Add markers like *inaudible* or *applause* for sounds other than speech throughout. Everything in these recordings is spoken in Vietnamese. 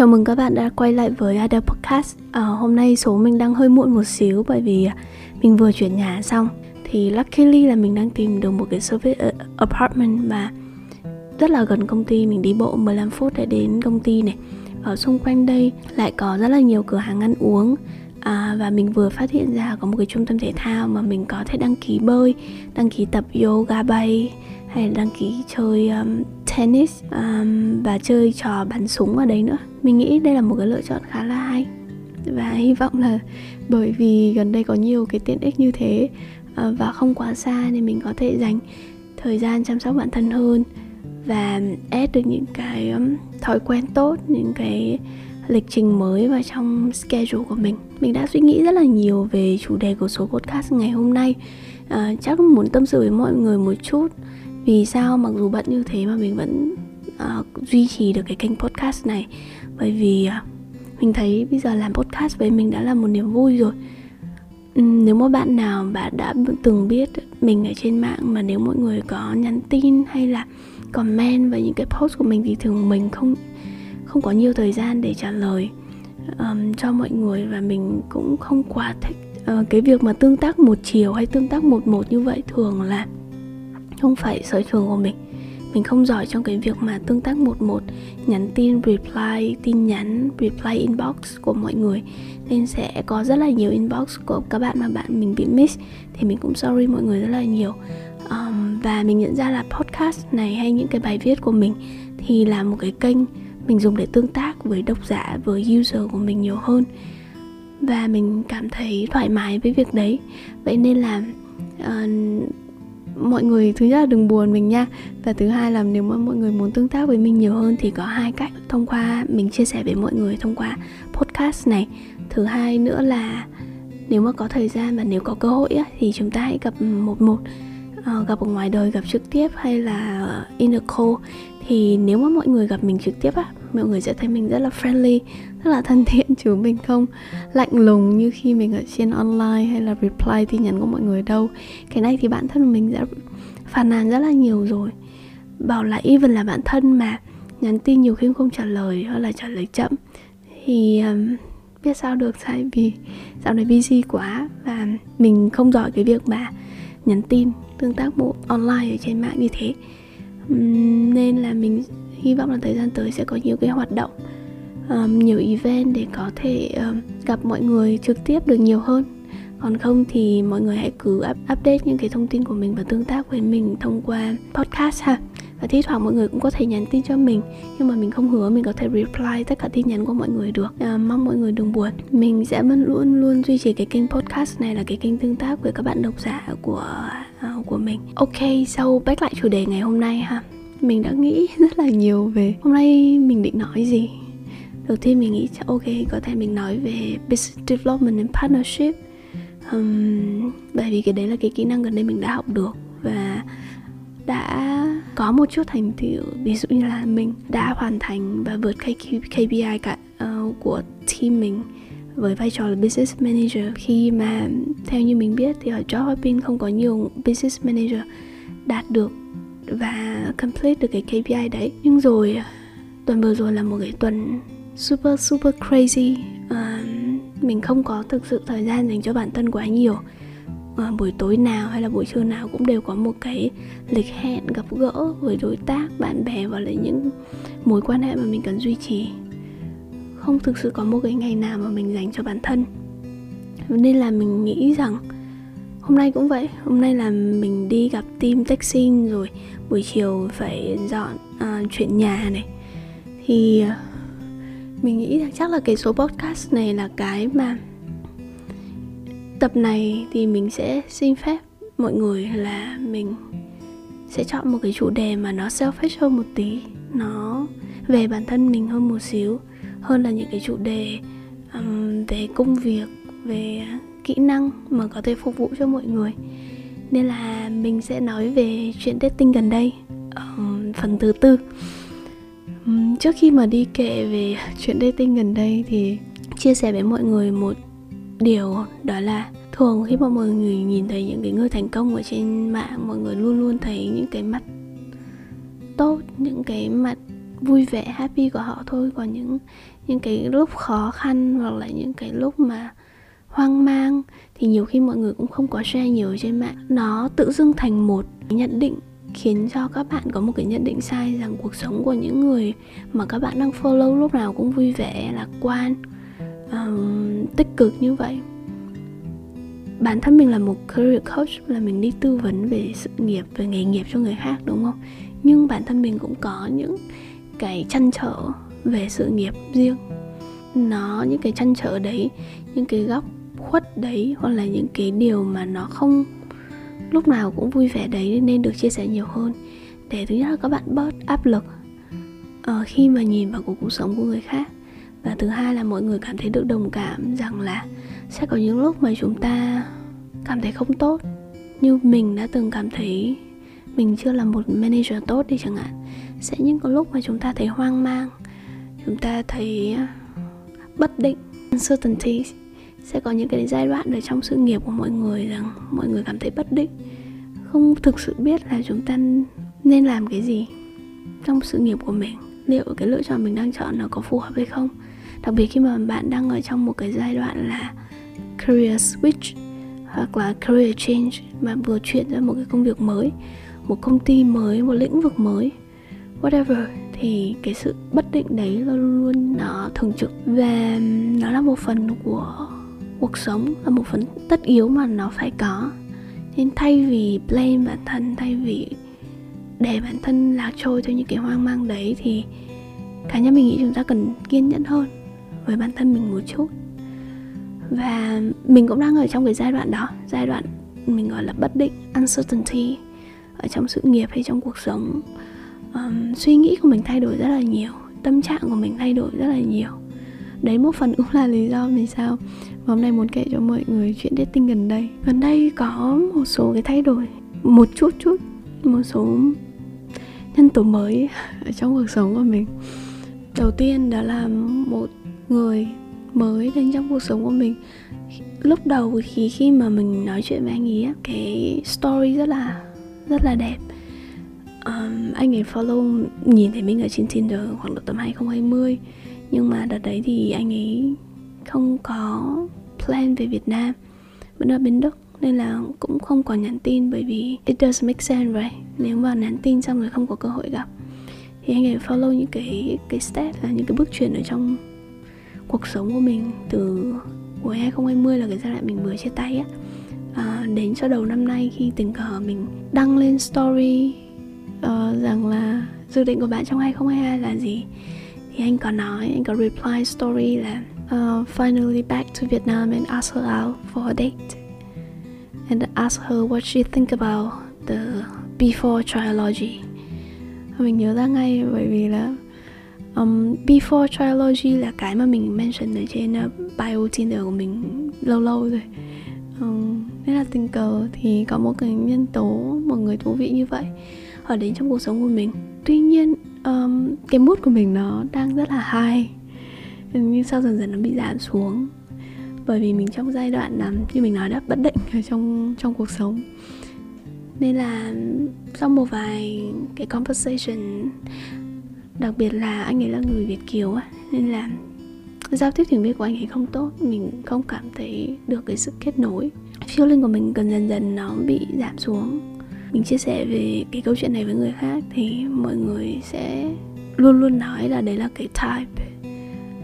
Chào mừng các bạn đã quay lại với Ada Podcast. À, Hôm nay số mình đang hơi muộn một xíu bởi vì à, mình vừa chuyển nhà xong. Thì luckily là mình đang tìm được một cái service ờ, apartment mà rất là gần công ty. Mình đi bộ 15 phút để đến công ty này. Ở xung quanh đây lại có rất là nhiều cửa hàng ăn uống. À, Và mình vừa phát hiện ra có một cái trung tâm thể thao mà mình có thể đăng ký bơi Đăng ký tập yoga bay hay là đăng ký chơi um, tennis um, và chơi trò bắn súng ở đấy nữa. Mình nghĩ đây là một cái lựa chọn khá là hay. Và hy vọng là bởi vì gần đây có nhiều cái tiện ích như thế uh, và không quá xa nên mình có thể dành thời gian chăm sóc bản thân hơn và add được những cái um, thói quen tốt những cái lịch trình mới vào trong schedule của mình. Mình đã suy nghĩ rất là nhiều về chủ đề của số podcast ngày hôm nay. Uh, chắc muốn tâm sự với mọi người một chút vì sao mặc dù bận như thế mà mình vẫn uh, duy trì được cái kênh podcast này? Bởi vì uh, mình thấy bây giờ làm podcast với mình đã là một niềm vui rồi. Uhm, nếu mà bạn nào bạn đã từng biết mình ở trên mạng mà nếu mọi người có nhắn tin hay là comment về những cái post của mình thì thường mình không không có nhiều thời gian để trả lời um, cho mọi người và mình cũng không quá thích uh, cái việc mà tương tác một chiều hay tương tác một một như vậy thường là không phải sở trường của mình. Mình không giỏi trong cái việc mà tương tác một một nhắn tin reply tin nhắn reply inbox của mọi người. Nên sẽ có rất là nhiều inbox của các bạn mà bạn mình bị miss thì mình cũng sorry mọi người rất là nhiều. Um, và mình nhận ra là podcast này hay những cái bài viết của mình thì là một cái kênh mình dùng để tương tác với độc giả với user của mình nhiều hơn. Và mình cảm thấy thoải mái với việc đấy. Vậy nên là uh, mọi người thứ nhất là đừng buồn mình nha. Và thứ hai là nếu mà mọi người muốn tương tác với mình nhiều hơn thì có hai cách thông qua mình chia sẻ với mọi người thông qua podcast này. Thứ hai nữa là nếu mà có thời gian và nếu có cơ hội á, thì chúng ta hãy gặp một một uh, gặp ở ngoài đời gặp trực tiếp hay là ờ, in a call thì nếu mà mọi người gặp mình trực tiếp á mọi người sẽ thấy mình rất là friendly rất là thân thiện *laughs* chứ mình không lạnh lùng như khi mình ở trên online hay là reply tin nhắn của mọi người đâu. Cái này thì bản thân mình đã phàn nàn rất là nhiều rồi. Bảo là even là bản thân mà nhắn tin nhiều khi không trả lời hoặc là trả lời chậm. Thì um, biết sao được tại vì dạo này busy quá và mình không giỏi cái việc mà nhắn tin tương tác bộ online ở trên mạng như thế nên là mình hy vọng là thời gian tới sẽ có nhiều cái hoạt động um, nhiều event để có thể um, gặp mọi người trực tiếp được nhiều hơn. Còn không thì mọi người hãy cứ up, update những cái thông tin của mình và tương tác với mình thông qua podcast ha và thi thoảng mọi người cũng có thể nhắn tin cho mình nhưng mà mình không hứa mình có thể reply tất cả tin nhắn của mọi người được. À, mong mọi người đừng buồn. Mình sẽ vẫn luôn luôn duy trì cái kênh podcast này là cái kênh tương tác với các bạn độc giả của uh, của mình. Ok sau so back lại chủ đề ngày hôm nay ha. Mình đã nghĩ *laughs* rất là nhiều về hôm nay mình định nói gì. Đầu tiên mình nghĩ ok có thể mình nói về business development and partnership. Um, bởi vì cái đấy là cái kỹ năng gần đây mình đã học được và đã có một chút thành tựu ví dụ như là mình đã hoàn thành và vượt KPI cả uh, của team mình với vai trò là business manager. Khi mà theo như mình biết thì ở job hopping không có nhiều business manager đạt được và complete được cái KPI đấy. Nhưng rồi ờ, tuần vừa rồi là một cái tuần super super crazy. Uh, mình không có thực sự thời gian dành cho bản thân quá nhiều. Ờ, buổi tối nào hay là buổi trưa nào cũng đều có một cái lịch hẹn gặp gỡ với đối tác bạn bè và lại những mối quan hệ mà mình cần duy trì. Không thực sự có một cái ngày nào mà mình dành cho bản thân. Nên là mình nghĩ rằng hôm nay cũng vậy. Hôm nay là mình đi gặp team texting rồi buổi chiều phải dọn uh, chuyện nhà này. Thì uh, mình nghĩ là chắc là cái số podcast này là cái mà tập này thì mình sẽ xin phép mọi người là mình sẽ chọn một cái chủ đề mà nó selfish hơn một tí. Nó về bản thân mình hơn một xíu hơn là những cái chủ đề um, về công việc về kỹ năng mà có thể phục vụ cho mọi người. Nên là mình sẽ nói về chuyện dating gần đây um, phần thứ tư. Um, trước khi mà đi kể về *laughs* chuyện dating gần đây thì chia sẻ với mọi người một điều đó là thường khi mà mọi người nhìn thấy những cái người thành công ở trên mạng, mọi người luôn luôn thấy những cái mặt tốt, những cái mặt vui vẻ, happy của họ thôi. Còn những những cái lúc khó khăn hoặc là những cái lúc mà hoang mang thì nhiều khi mọi người cũng không có share nhiều trên mạng. Nó tự dưng thành một nhận định khiến cho các bạn có một cái nhận định sai rằng cuộc sống của những người mà các bạn đang follow lúc nào cũng vui vẻ, lạc quan um, tích cực như vậy. Bản thân mình là một career coach là mình đi tư vấn về sự nghiệp về nghề nghiệp cho người khác đúng không? Nhưng bản thân mình cũng có những cái chăn trở về sự nghiệp riêng. Nó những cái chăn trở đấy những cái góc khuất đấy hoặc là những cái điều mà nó không lúc nào cũng vui vẻ đấy nên được chia sẻ nhiều hơn. Để thứ nhất là các bạn bớt áp lực uh, khi mà nhìn vào cuộc sống của người khác và thứ hai là mọi người cảm thấy được đồng cảm rằng là sẽ có những lúc mà chúng ta cảm thấy không tốt. Như mình đã từng cảm thấy mình chưa là một manager tốt đi chẳng hạn. Sẽ những có lúc mà chúng ta thấy hoang mang, chúng ta thấy bất định, uncertainty. Sẽ có những cái giai đoạn ở trong sự nghiệp của mọi người rằng mọi người cảm thấy bất định. Không thực sự biết là chúng ta nên làm cái gì trong sự nghiệp của mình liệu cái lựa chọn mình đang chọn nó có phù hợp hay không. Đặc biệt khi mà bạn đang ở trong một cái giai đoạn là career switch hoặc là career change mà vừa chuyển ra một cái công việc mới, một công ty mới, một lĩnh vực mới, whatever, thì cái sự bất định đấy luôn luôn nó thường trực và nó là một phần của cuộc sống, là một phần tất yếu mà nó phải có. Nên thay vì blame bản thân, thay vì để bản thân lạc trôi theo những cái hoang mang đấy thì cá nhân mình nghĩ chúng ta cần kiên nhẫn hơn với bản thân mình một chút. Và mình cũng đang ở trong cái giai đoạn đó giai đoạn mình gọi là bất định uncertainty ở trong sự nghiệp hay trong cuộc sống. Um, suy nghĩ của mình thay đổi rất là nhiều tâm trạng của mình thay đổi rất là nhiều. Đấy một phần cũng là lý do vì sao hôm nay muốn kể cho mọi người chuyện dating gần đây. Gần đây có một số cái thay đổi một chút chút một số nhân tố mới ở trong cuộc sống của mình. Đầu tiên đó là một người mới đến trong cuộc sống của mình. Lúc đầu khi khi mà mình nói chuyện với anh ấy cái story rất là rất là đẹp. Um, anh ấy follow nhìn thấy mình ở trên Tinder khoảng độ tầm 2020 nhưng mà đợt đấy thì anh ấy không có plan về Việt Nam. Vẫn ở bên Đức nên là cũng không còn nhắn tin bởi vì it does make sense right? Nếu mà nhắn tin xong rồi không có cơ hội gặp thì anh ấy follow những cái cái step là những cái bước chuyển ở trong cuộc sống của mình từ cuối 2020 là cái giai đoạn mình vừa chia tay á. À, đến cho đầu năm nay khi tình cờ mình đăng lên story uh, rằng là dự định của bạn trong 2022 là gì thì anh có nói anh có reply story là uh, finally back to Vietnam and ask her out for a date and ask her what she think about the before trilogy. Mình nhớ ra ngay bởi vì là um, before trilogy là cái mà mình mention ở trên uh, bio Tinder của mình lâu lâu rồi. Um, nên là tình cờ thì có một cái nhân tố một người thú vị như vậy ở đến trong cuộc sống của mình. Tuy nhiên um, cái mood của mình nó đang rất là high. Nhưng sau dần dần nó bị giảm xuống bởi vì mình trong giai đoạn là như mình nói đã bất định ở trong trong cuộc sống. Nên là sau một vài cái conversation, đặc biệt là anh ấy là người việt kiều á, nên là giao tiếp tiếng việt của anh ấy không tốt, mình không cảm thấy được cái sự kết nối. Feeling của mình cần dần dần nó bị giảm xuống. Mình chia sẻ về cái câu chuyện này với người khác thì mọi người sẽ luôn luôn nói là đấy là cái type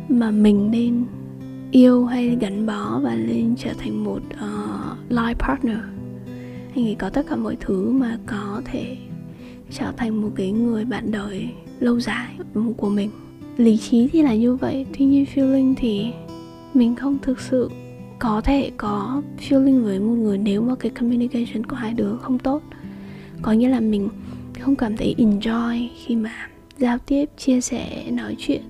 mà mình nên yêu hay gắn bó và lên trở thành một uh, life partner. Anh ấy có tất cả mọi thứ mà có thể trở thành một cái người bạn đời lâu dài của mình. Lý trí thì là như vậy tuy nhiên feeling thì mình không thực sự có thể có feeling với một người nếu mà cái communication của hai đứa không tốt. Có nghĩa là mình không cảm thấy enjoy khi mà giao tiếp chia sẻ nói chuyện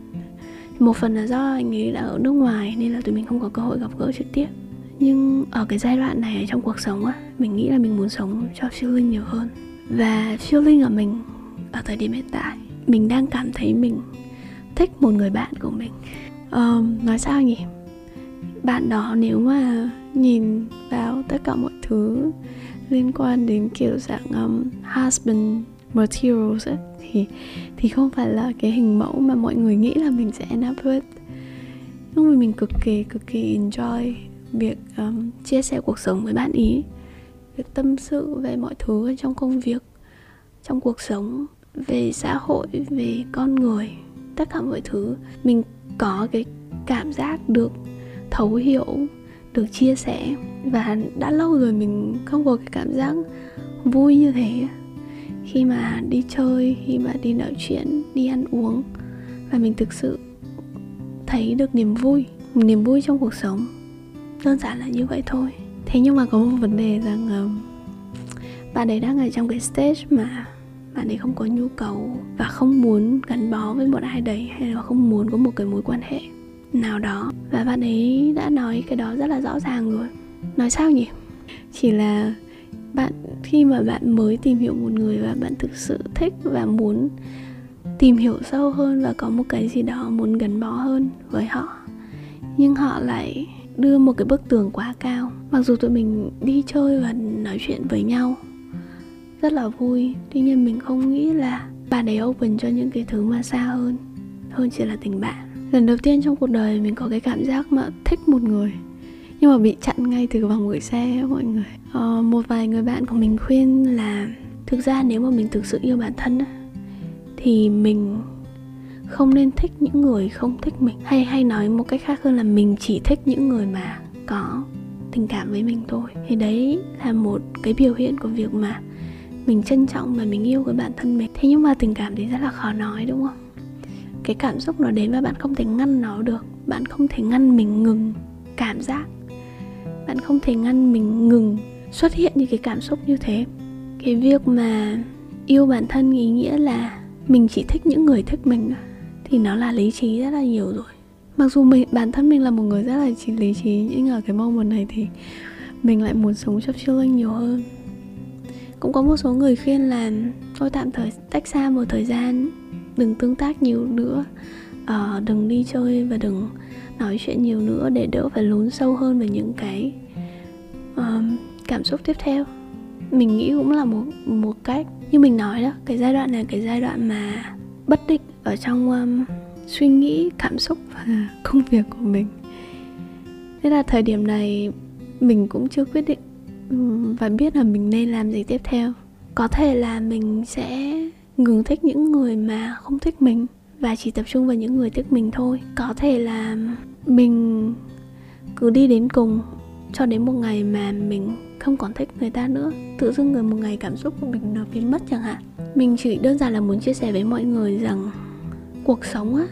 một phần là do anh ấy là ở nước ngoài nên là tụi mình không có cơ hội gặp gỡ trực tiếp. Nhưng ở cái giai đoạn này trong cuộc sống á mình nghĩ là mình muốn sống cho feeling nhiều hơn. Và feeling ở mình ở thời điểm hiện tại mình đang cảm thấy mình thích một người bạn của mình. Um, nói sao nhỉ? Bạn đó nếu mà nhìn vào tất cả mọi thứ liên quan đến kiểu dạng um, husband materials ấy, thì thì không phải là cái hình mẫu mà mọi người nghĩ là mình sẽ end up with. Nhưng mà mình cực kỳ cực kỳ enjoy việc um, chia sẻ cuộc sống với bạn ý việc tâm sự về mọi thứ trong công việc trong cuộc sống về xã hội về con người tất cả mọi thứ mình có cái cảm giác được thấu hiểu được chia sẻ. Và đã lâu rồi mình không có cái cảm giác vui như thế khi mà đi chơi khi mà đi nói chuyện đi ăn uống và mình thực sự thấy được niềm vui niềm vui trong cuộc sống. Đơn giản là như vậy thôi. Thế nhưng mà có một vấn đề rằng uh, bạn ấy đang ở trong cái stage mà bạn ấy không có nhu cầu và không muốn gắn bó với một ai đấy hay là không muốn có một cái mối quan hệ nào đó. Và bạn ấy đã nói cái đó rất là rõ ràng rồi. Nói sao nhỉ? Chỉ là bạn, khi mà bạn mới tìm hiểu một người và bạn thực sự thích và muốn tìm hiểu sâu hơn và có một cái gì đó muốn gắn bó hơn với họ, nhưng họ lại đưa một cái bức tường quá cao. Mặc dù tụi mình đi chơi và nói chuyện với nhau, rất là vui. Tuy nhiên mình không nghĩ là bạn ấy open cho những cái thứ mà xa hơn hơn chỉ là tình bạn. Lần đầu tiên trong cuộc đời mình có cái cảm giác mà thích một người nhưng mà bị chặn ngay từ vòng gửi xe mọi người. À, một vài người bạn của mình khuyên là thực ra nếu mà mình thực sự yêu bản thân thì mình không nên thích những người không thích mình. Hay hay nói một cách khác hơn là mình chỉ thích những người mà có tình cảm với mình thôi. Thì đấy là một cái biểu hiện của việc mà mình trân trọng và mình yêu cái bản thân mình. Thế nhưng mà tình cảm thì rất là khó nói đúng không? Cái cảm xúc nó đến và bạn không thể ngăn nó được. Bạn không thể ngăn mình ngừng cảm giác bạn không thể ngăn mình ngừng xuất hiện những cái cảm xúc như thế. Cái việc mà yêu bản thân ý nghĩa là mình chỉ thích những người thích mình thì nó là lý trí rất là nhiều rồi. Mặc dù mình, bản thân mình là một người rất là chỉ lý trí nhưng ở cái moment này thì mình lại muốn sống cho linh nhiều hơn. Cũng có một số người khuyên là thôi tạm thời, tách xa một thời gian, đừng tương tác nhiều nữa uh, đừng đi chơi và đừng nói chuyện nhiều nữa để đỡ phải lún sâu hơn về những cái uh, cảm xúc tiếp theo. Mình nghĩ cũng là một một cách như mình nói đó cái giai đoạn này cái giai đoạn mà bất định ở trong um, suy nghĩ cảm xúc và *laughs* công việc của mình. Thế là thời điểm này mình cũng chưa quyết định và biết là mình nên làm gì tiếp theo. Có thể là mình sẽ ngừng thích những người mà không thích mình và chỉ tập trung vào những người thích mình thôi. Có thể là mình cứ đi đến cùng cho đến một ngày mà mình không còn thích người ta nữa. Tự dưng người một ngày cảm xúc của mình nó biến mất chẳng hạn. Mình chỉ đơn giản là muốn chia sẻ với mọi người rằng cuộc sống á,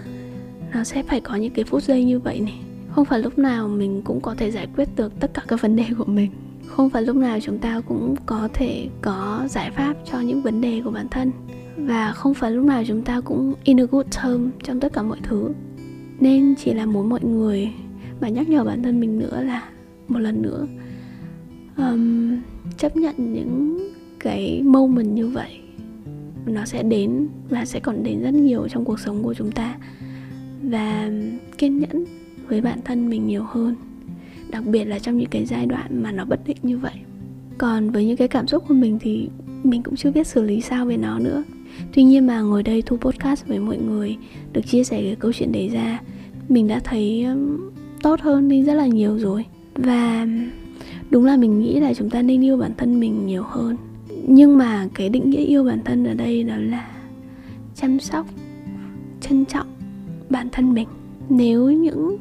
nó sẽ phải có những cái phút giây như vậy này. Không phải lúc nào mình cũng có thể giải quyết được tất cả các vấn đề của mình. Không phải lúc nào chúng ta cũng có thể có giải pháp cho những vấn đề của bản thân và không phải lúc nào chúng ta cũng in a good term trong tất cả mọi thứ. Nên chỉ là muốn mọi người và nhắc nhở bản thân mình nữa là một lần nữa um, chấp nhận những cái moment như vậy. Nó sẽ đến và sẽ còn đến rất nhiều trong cuộc sống của chúng ta. Và kiên nhẫn với bản thân mình nhiều hơn đặc biệt là trong những cái giai đoạn mà nó bất định như vậy. Còn với những cái cảm xúc của mình thì mình cũng chưa biết xử lý sao về nó nữa tuy nhiên mà ngồi đây thu podcast với mọi người, được chia sẻ cái câu chuyện đấy ra, mình đã thấy um, tốt hơn đi rất là nhiều rồi. Và um, đúng là mình nghĩ là chúng ta nên yêu bản thân mình nhiều hơn. Nhưng mà cái định nghĩa yêu bản thân ở đây đó là chăm sóc, trân trọng bản thân mình. Nếu những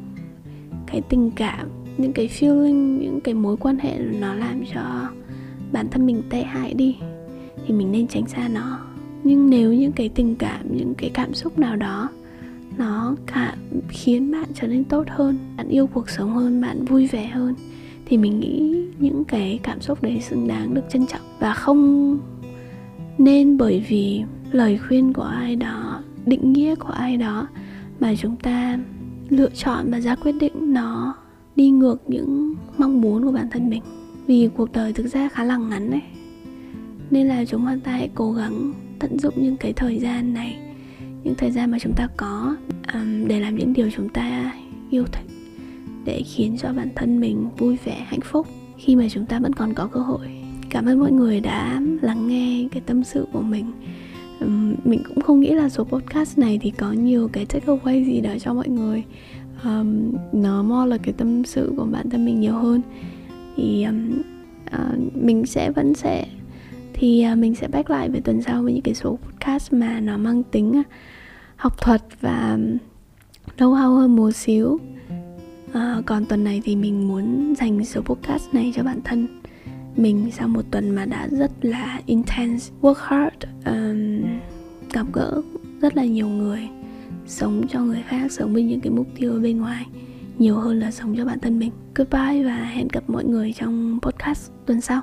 cái tình cảm, những cái feeling, những cái mối quan hệ nó làm cho bản thân mình tệ hại đi, thì mình nên tránh xa nó nhưng nếu những cái tình cảm, những cái cảm xúc nào đó, nó cả khiến bạn trở nên tốt hơn, bạn yêu cuộc sống hơn, bạn vui vẻ hơn, thì mình nghĩ những cái cảm xúc đấy xứng đáng được trân trọng. Và không nên bởi vì lời khuyên của ai đó, định nghĩa của ai đó mà chúng ta lựa chọn và ra quyết định nó đi ngược những mong muốn của bản thân mình. Vì cuộc đời thực ra khá là ngắn đấy, nên là chúng ta hãy cố gắng tận dụng những cái thời gian này những thời gian mà chúng ta có um, để làm những điều chúng ta yêu thích để khiến cho bản thân mình vui vẻ hạnh phúc khi mà chúng ta vẫn còn có cơ hội. Cảm ơn mọi người đã lắng nghe cái tâm sự của mình. Um, mình cũng không nghĩ là số podcast này thì có nhiều cái takeaway gì đó cho mọi người. Um, nó more là cái tâm sự của bản thân mình nhiều hơn. Thì um, uh, mình sẽ vẫn sẽ thì à, mình sẽ back lại về tuần sau với những cái số podcast mà nó mang tính à, học thuật và know-how hơn một xíu. À, còn tuần này thì mình muốn dành số podcast này cho bản thân mình sau một tuần mà đã rất là intense work hard um, gặp gỡ rất là nhiều người sống cho người khác sống với những cái mục tiêu ở bên ngoài nhiều hơn là sống cho bản thân mình. Goodbye và hẹn gặp mọi người trong podcast tuần sau.